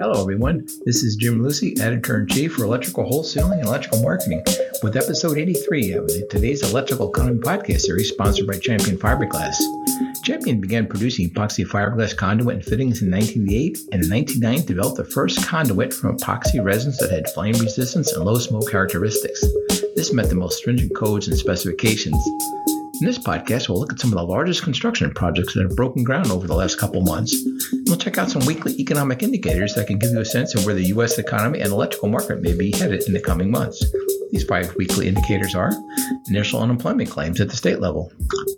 Hello, everyone. This is Jim Lucy, Editor in Chief for Electrical Wholesaling and Electrical Marketing, with episode 83 of today's Electrical Economy podcast series sponsored by Champion Fiberglass. Champion began producing epoxy fiberglass conduit and fittings in 1988 and in 1999 developed the first conduit from epoxy resins that had flame resistance and low smoke characteristics. This met the most stringent codes and specifications. In this podcast, we'll look at some of the largest construction projects that have broken ground over the last couple months. We'll check out some weekly economic indicators that can give you a sense of where the U.S. economy and electrical market may be headed in the coming months. These five weekly indicators are initial unemployment claims at the state level,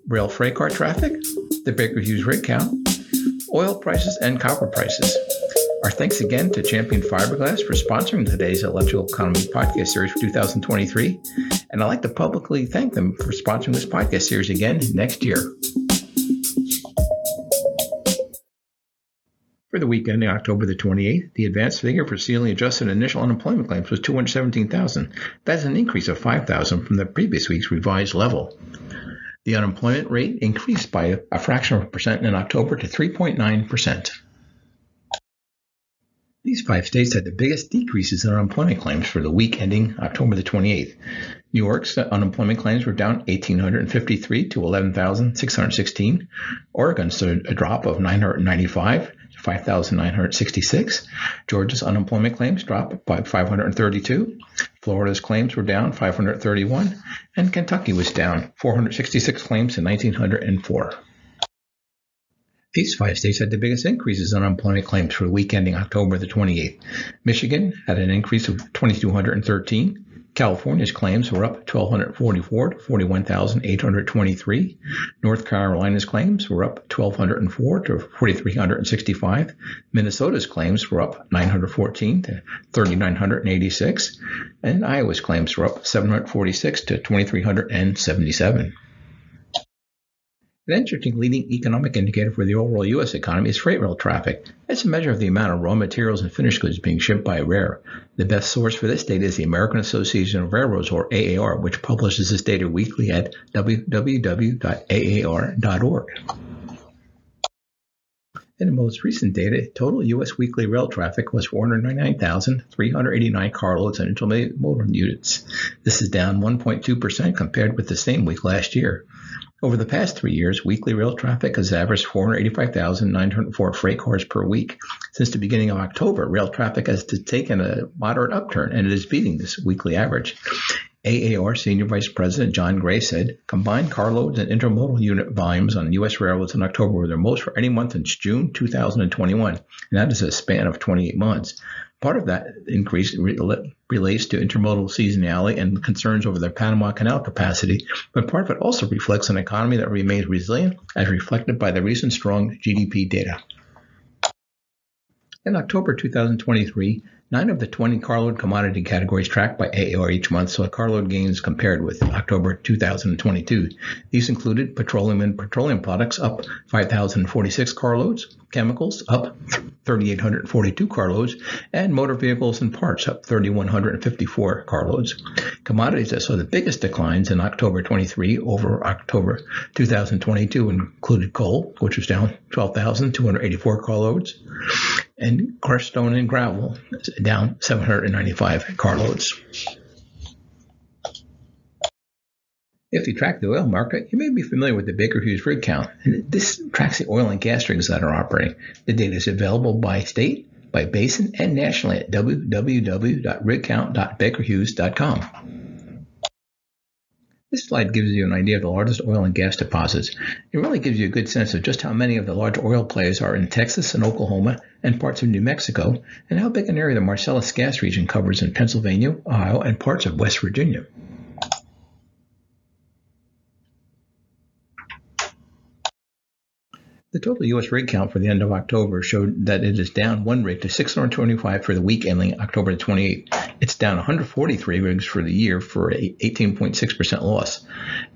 rail freight car traffic, the Baker Hughes rig count, oil prices, and copper prices. Our thanks again to Champion Fiberglass for sponsoring today's Electrical Economy podcast series for 2023. And I'd like to publicly thank them for sponsoring this podcast series again next year. For the week ending October the 28th, the advanced figure for seasonally adjusted initial unemployment claims was 217,000. That's an increase of 5,000 from the previous week's revised level. The unemployment rate increased by a fraction of a percent in October to 3.9%. These five states had the biggest decreases in unemployment claims for the week ending October the 28th. New York's unemployment claims were down 1,853 to 11,616. Oregon showed a drop of 995 to 5,966. Georgia's unemployment claims dropped by 532. Florida's claims were down 531. And Kentucky was down 466 claims in 1,904. These five states had the biggest increases in unemployment claims for the week ending October the 28th. Michigan had an increase of 2,213. California's claims were up 1,244 to 41,823. North Carolina's claims were up 1,204 to 4,365. Minnesota's claims were up 914 to 3,986. And Iowa's claims were up 746 to 2,377. An interesting leading economic indicator for the overall U.S. economy is freight rail traffic. It's a measure of the amount of raw materials and finished goods being shipped by rail. The best source for this data is the American Association of Railroads, or AAR, which publishes this data weekly at www.aar.org. In the most recent data, total U.S. weekly rail traffic was 499,389 carloads and intermodal units. This is down 1.2% compared with the same week last year. Over the past three years, weekly rail traffic has averaged 485,904 freight cars per week. Since the beginning of October, rail traffic has taken a moderate upturn and it is beating this weekly average. AAR Senior Vice President John Gray said combined carloads and intermodal unit volumes on U.S. railroads in October were their most for any month since June 2021, and that is a span of 28 months. Part of that increase relates to intermodal seasonality and concerns over the Panama Canal capacity, but part of it also reflects an economy that remains resilient, as reflected by the recent strong GDP data. In October 2023, Nine of the 20 carload commodity categories tracked by AAR each month saw carload gains compared with October 2022. These included petroleum and petroleum products up 5,046 carloads, chemicals up 3,842 carloads, and motor vehicles and parts up 3,154 carloads. Commodities that saw the biggest declines in October 23 over October 2022 included coal, which was down 12,284 carloads, and crushed stone and gravel down 795 carloads. If you track the oil market, you may be familiar with the Baker Hughes rig count. This tracks the oil and gas rigs that are operating. The data is available by state, by basin, and nationally at www.rigcount.bakerhughes.com. This slide gives you an idea of the largest oil and gas deposits. It really gives you a good sense of just how many of the large oil players are in Texas and Oklahoma and parts of New Mexico, and how big an area the Marcellus gas region covers in Pennsylvania, Ohio, and parts of West Virginia. The total U.S. rig count for the end of October showed that it is down one rig to 625 for the week ending October 28. It's down 143 rigs for the year for a 18.6% loss.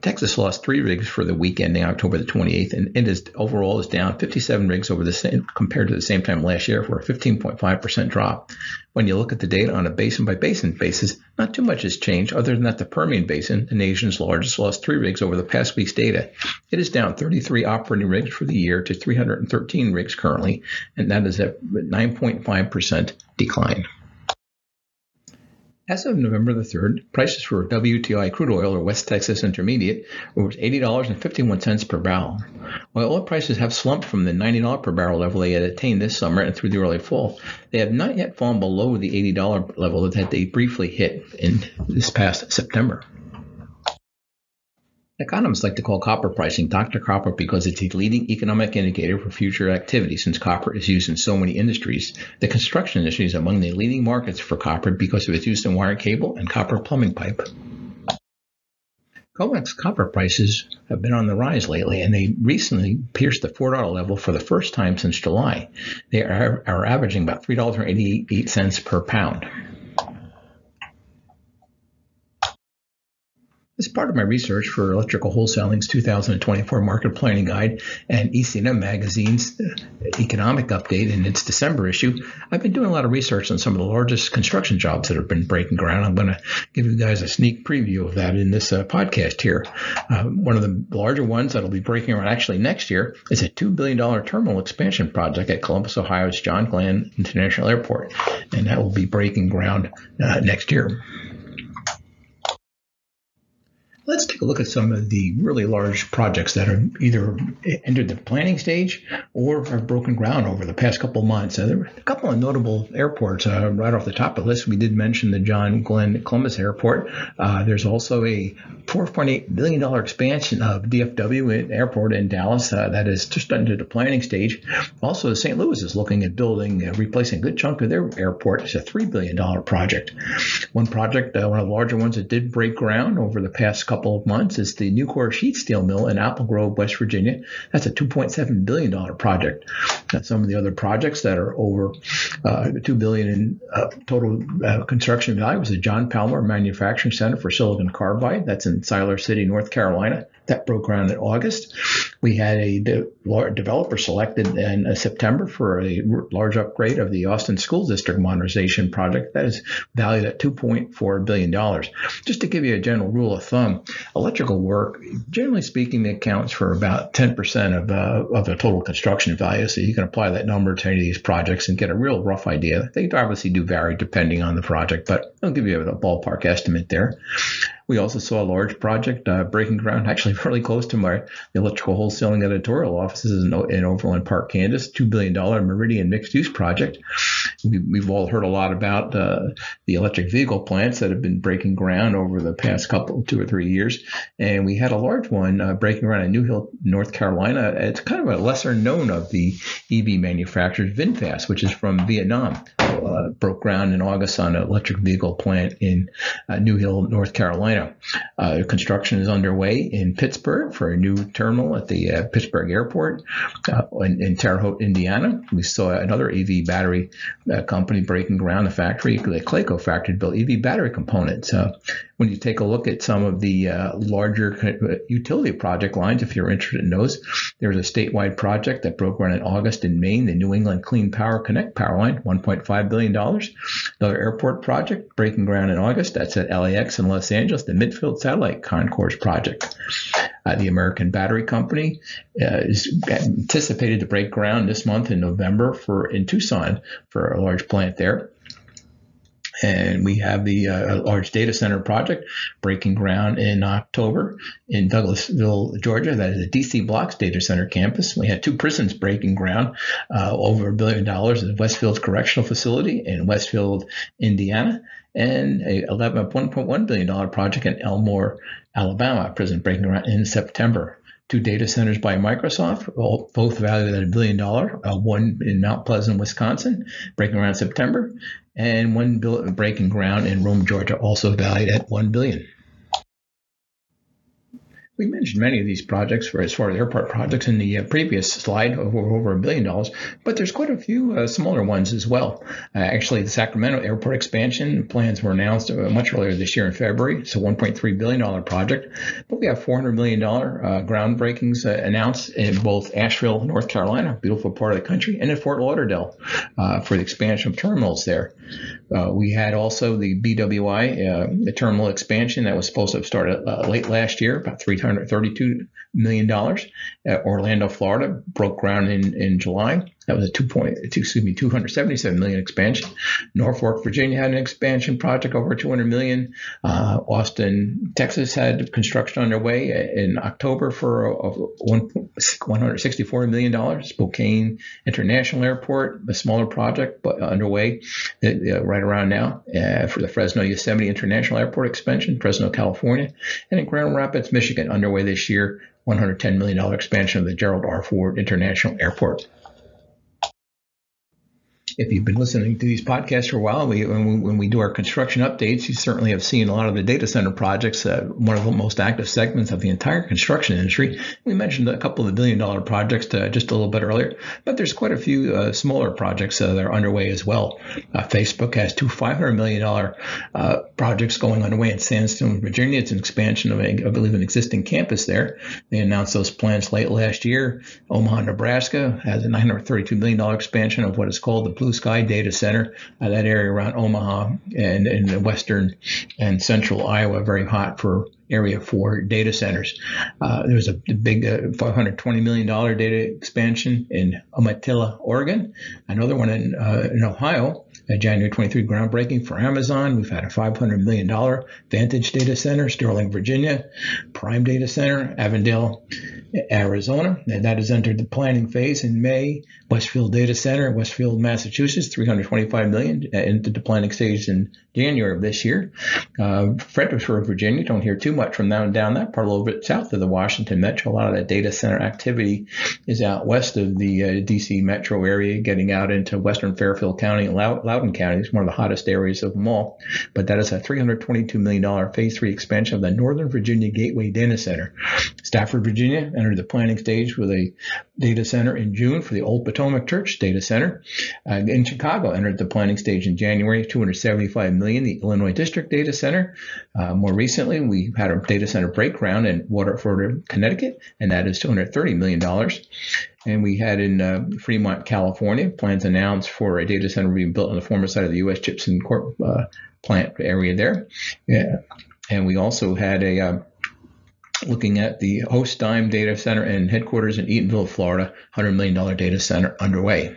Texas lost three rigs for the week ending October the 28th, and it is overall is down 57 rigs over the same compared to the same time last year for a 15.5% drop. When you look at the data on a basin by basin basis, not too much has changed other than that the Permian Basin, the nation's largest, lost three rigs over the past week's data. It is down 33 operating rigs for the year to 313 rigs currently, and that is a 9.5% decline. As of November the 3rd, prices for WTI crude oil or West Texas Intermediate were $80.51 per barrel. While oil prices have slumped from the $90 per barrel level they had attained this summer and through the early fall, they have not yet fallen below the $80 level that they briefly hit in this past September. Economists like to call copper pricing Dr. Copper because it's a leading economic indicator for future activity since copper is used in so many industries. The construction industry is among the leading markets for copper because of its use in wire cable and copper plumbing pipe. COMEX copper prices have been on the rise lately, and they recently pierced the $4 level for the first time since July. They are, are averaging about $3.88 per pound. As part of my research for Electrical Wholesaling's 2024 Market Planning Guide and EC&M Magazine's uh, Economic Update in its December issue, I've been doing a lot of research on some of the largest construction jobs that have been breaking ground. I'm going to give you guys a sneak preview of that in this uh, podcast here. Uh, one of the larger ones that'll be breaking around actually next year is a $2 billion terminal expansion project at Columbus, Ohio's John Glenn International Airport, and that will be breaking ground uh, next year. Let's take a look at some of the really large projects that are either entered the planning stage or have broken ground over the past couple of months. Uh, there were a couple of notable airports uh, right off the top of the list. We did mention the John Glenn Columbus Airport. Uh, there's also a $4.8 billion expansion of DFW Airport in Dallas uh, that is just under the planning stage. Also, St. Louis is looking at building, uh, replacing a good chunk of their airport. It's a $3 billion project. One project, uh, one of the larger ones that did break ground over the past couple couple of months is the Nucor Sheet Steel Mill in Apple Grove, West Virginia. That's a $2.7 billion project. some of the other projects that are over uh, 2 billion in uh, total uh, construction value was the John Palmour Manufacturing Center for Silicon Carbide. That's in Siler City, North Carolina that broke ground in August. We had a de- developer selected in uh, September for a large upgrade of the Austin School District modernization project that is valued at $2.4 billion. Just to give you a general rule of thumb, electrical work, generally speaking, accounts for about 10% of, uh, of the total construction value. So you can apply that number to any of these projects and get a real rough idea. They obviously do vary depending on the project, but I'll give you a ballpark estimate there. We also saw a large project uh, breaking ground, actually fairly close to my the electrical wholesaling editorial offices in, in Overland Park, Kansas, $2 billion Meridian mixed use project. We, have all heard a lot about uh, the electric vehicle plants that have been breaking ground over the past couple, two or three years. And we had a large one uh, breaking ground in New Hill, North Carolina. It's kind of a lesser known of the EV manufacturers, VinFast, which is from Vietnam. Uh, broke ground in August on an electric vehicle plant in uh, New Hill, North Carolina. Uh, construction is underway in Pittsburgh for a new terminal at the uh, Pittsburgh Airport. Uh, in, in, Terre Haute, Indiana, we saw another EV battery uh, company breaking ground. The factory, the Clayco factory, built EV battery components when you take a look at some of the uh, larger utility project lines, if you're interested in those, there's a statewide project that broke ground in August in Maine, the New England Clean Power Connect power line, $1.5 billion. Another airport project breaking ground in August, that's at LAX in Los Angeles, the Midfield Satellite Concourse project. Uh, the American Battery Company uh, is anticipated to break ground this month in November for in Tucson for a large plant there. And we have the uh, large data center project breaking ground in October in Douglasville, Georgia. That is a DC Blox data center campus. We had two prisons breaking ground uh, over a billion dollars at Westfield Correctional Facility in Westfield, Indiana, and a $11.1 billion project in Elmore, Alabama prison breaking ground in September two data centers by Microsoft, both valued at a billion dollar, uh, one in Mount Pleasant, Wisconsin, breaking around September, and one breaking ground in Rome, Georgia, also valued at one billion. We mentioned many of these projects for as far as airport projects in the uh, previous slide, over, over a billion dollars, but there's quite a few uh, smaller ones as well. Uh, actually, the Sacramento airport expansion plans were announced uh, much earlier this year in February. It's a $1.3 billion project, but we have $400 million uh, groundbreakings uh, announced in both Asheville, North Carolina, beautiful part of the country, and in Fort Lauderdale for the expansion of terminals there. We had also the BWI, the terminal expansion that was supposed to have started late last year, about 300 $632 million. Uh, Orlando, Florida broke ground in, in July. That was a two point, excuse me, 277 million expansion. Norfolk, Virginia had an expansion project over 200 million. Uh, Austin, Texas had construction underway in October for a, a 164 million dollars. Spokane International Airport, a smaller project but underway uh, right around now uh, for the Fresno Yosemite International Airport expansion, Fresno, California, and in Grand Rapids, Michigan, underway this year, $110 million expansion of the Gerald R. Ford International Airport if you've been listening to these podcasts for a while, we, when, we, when we do our construction updates, you certainly have seen a lot of the data center projects, uh, one of the most active segments of the entire construction industry. We mentioned a couple of the billion dollar projects uh, just a little bit earlier, but there's quite a few uh, smaller projects uh, that are underway as well. Uh, Facebook has two $500 million projects going underway in Sandston, Virginia. It's an expansion of, a, I believe, an existing campus there. They announced those plans late last year. Omaha, Nebraska has a $932 million expansion of what is called the Blue Blue Sky Data Center, uh, that area around Omaha and in western and central Iowa, very hot for area for data centers. Uh, there was a big uh, $520 million data expansion in Umatilla, Oregon, another one in, uh, in Ohio, January 23 groundbreaking for Amazon. We've had a $500 million Vantage data center, Sterling, Virginia, Prime data center, Avondale, Arizona, and that has entered the planning phase in May. Westfield Data Center, Westfield, Massachusetts, 325 million uh, into the planning stage in January of this year. Uh, Fredericksburg, Virginia, don't hear too much from down down that part a little bit south of the Washington Metro. A lot of that data center activity is out west of the uh, DC metro area, getting out into western Fairfield County and Loudoun County. It's one of the hottest areas of them all. But that is a $322 million phase three expansion of the Northern Virginia Gateway Data Center. Stafford, Virginia, entered the planning stage with a data center in June for the Old Potomac Church Data Center. Uh, in Chicago, entered the planning stage in January, 275 million, The Illinois District Data Center. Uh, more recently, we had a data center break in Waterford, Connecticut, and that is 230 million dollars. And we had in uh, Fremont, California, plans announced for a data center being built on the former site of the U.S. And Corp uh, plant area there. Yeah. And we also had a uh, looking at the HostDime data center and headquarters in Eatonville, Florida, $100 million data center underway.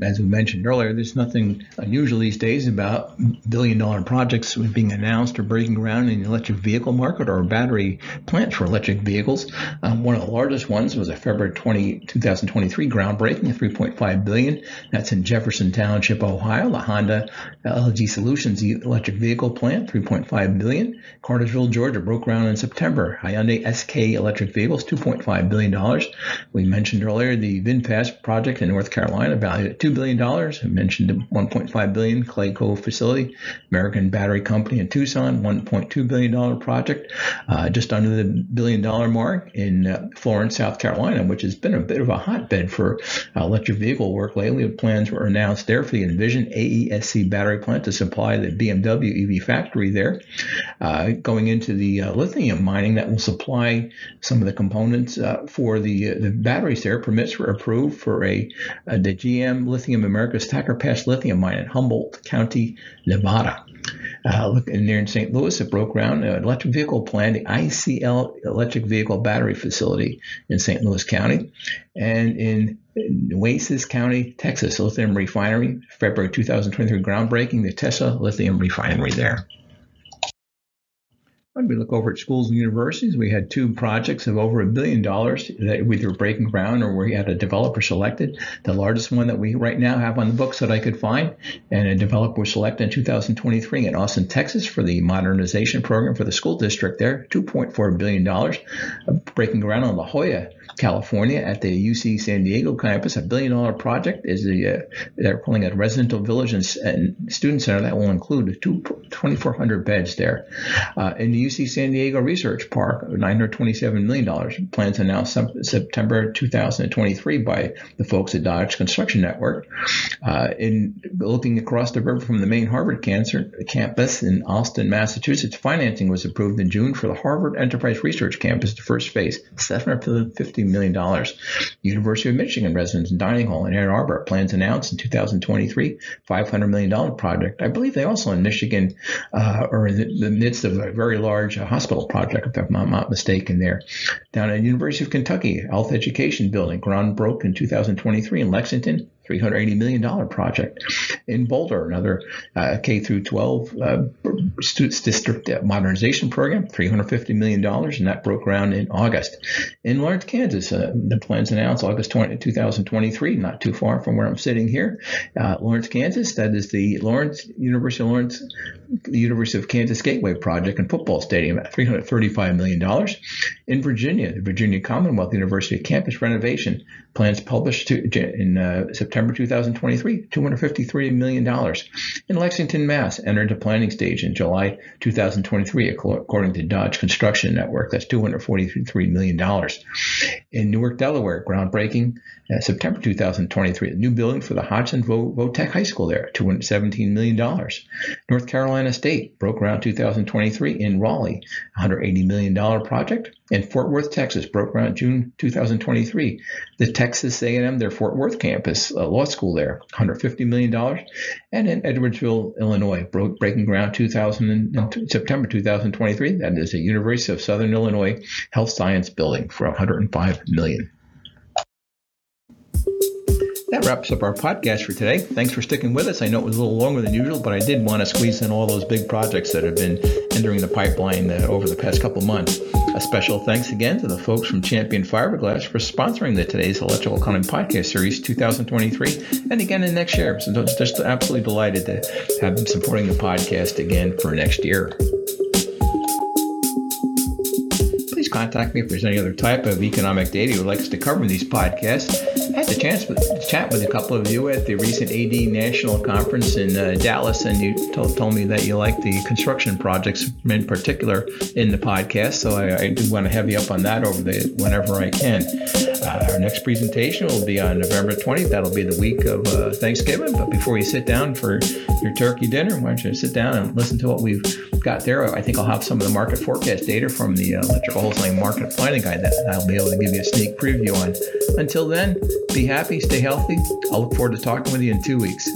as we mentioned earlier, there's nothing unusual these days about billion dollar projects being announced or breaking ground in the electric vehicle market or battery plants for electric vehicles. Um, one of the largest ones was a February 20, 2023 groundbreaking, of 3.5 billion. That's in Jefferson Township, Ohio. The Honda LG Solutions electric vehicle plant, 3.5 billion. Cartersville, Georgia, broke ground in September. Hyundai SK electric vehicles, 2.5 billion dollars. We mentioned earlier the VinFast project in North Carolina, valued at $2 billion. I mentioned the 1.5 billion Clayco facility, American Battery Company in Tucson, $1.2 billion project, uh, just under the billion dollar mark in uh, Florence, South Carolina, which has been a bit of a hotbed for uh, electric vehicle work lately. Plans were announced there for the Envision AESC battery plant to supply the BMW EV factory there, uh, going into the uh, lithium mining that will supply some of the components uh, for the, the batteries there. Permits were approved for a, a the GM Lithium Americas Thacker Pass lithium mine in Humboldt County, Nevada. Uh, look in there in St. Louis, it broke ground an electric vehicle plant, the ICL electric vehicle battery facility in St. Louis County, and in Nueces County, Texas, lithium refinery, February 2023 groundbreaking, the Tesla lithium refinery there. When we look over at schools and universities, we had two projects of over a billion dollars that we were breaking ground or we had a developer selected. The largest one that we right now have on the books that I could find, and a developer was selected in 2023 in Austin, Texas for the modernization program for the school district there, $2.4 billion, breaking ground on La Jolla California at the UC San Diego campus. A billion dollar project is the uh, they're calling it a residential village and, and, student center that will include two, 2,400 beds there. Uh, in the UC San Diego Research Park, $927 million. Plans announced September 2023 by the folks at Dodge Construction Network. Uh, in looking across the river from the main Harvard cancer, campus in Allston, Massachusetts, financing was approved in June for the Harvard Enterprise Research Campus, the first phase, 750 million dollars. University of Michigan residence and dining hall in Ann Arbor plans announced in 2023, 500 million dollar project. I believe they also in Michigan uh, are in the, the, midst of a very large uh, hospital project, if I'm not mistaken. There, down at University of Kentucky Health Education Building, ground broke in 2023 in Lexington. $380 million project. In Boulder, another uh, K through 12 uh, district modernization program, $350 million, and that broke ground in August. In Lawrence, Kansas, uh, the plans announced August 20, 2023, not too far from where I'm sitting here. Uh, Lawrence, Kansas, that is the Lawrence University of Lawrence, the University of Kansas Gateway project and football stadium at $335 million. In Virginia, the Virginia Commonwealth University campus renovation plans published to, in uh, September September 2023, $253 million. In Lexington, Mass, entered the planning stage in July 2023, according to Dodge Construction Network. That's $243 million. In Newark, Delaware, groundbreaking uh, September 2023, a new building for the Hodgson Votech High School there, $217 million. North Carolina State broke ground 2023 in Raleigh, $180 million project. In Fort Worth, Texas, broke ground June 2023. The Texas A&M, their Fort Worth campus, law school there, $150 million. And in Edwardsville, Illinois, broke, breaking ground 2000 September 2023. That is the University of Southern Illinois Health Science Building for $105 million. That wraps up our podcast for today. Thanks for sticking with us. I know it was a little longer than usual, but I did want to squeeze in all those big projects that have been entering the pipeline uh, over the past couple months. A special thanks again to the folks from Champion Fiberglass for sponsoring the Today's Electrical Economy Podcast Series 2023 and again in next year. So just absolutely delighted to have them supporting the podcast again for next year. Please contact me if there's any other type of economic data you would like us to cover in these podcasts. The chance to chat with a couple of you at the recent AD National Conference in uh, Dallas, and you told, told me that you like the construction projects in particular in the podcast. So I, I do want to have you up on that over the whenever I can. Uh, our next presentation will be on November 20th. That'll be the week of uh, Thanksgiving. But before you sit down for your turkey dinner, why don't you sit down and listen to what we've got there? I think I'll have some of the market forecast data from the uh, Electrical Wholesaling Market Planning Guide that I'll be able to give you a sneak preview on. Until then, be happy, stay healthy. I'll look forward to talking with you in two weeks.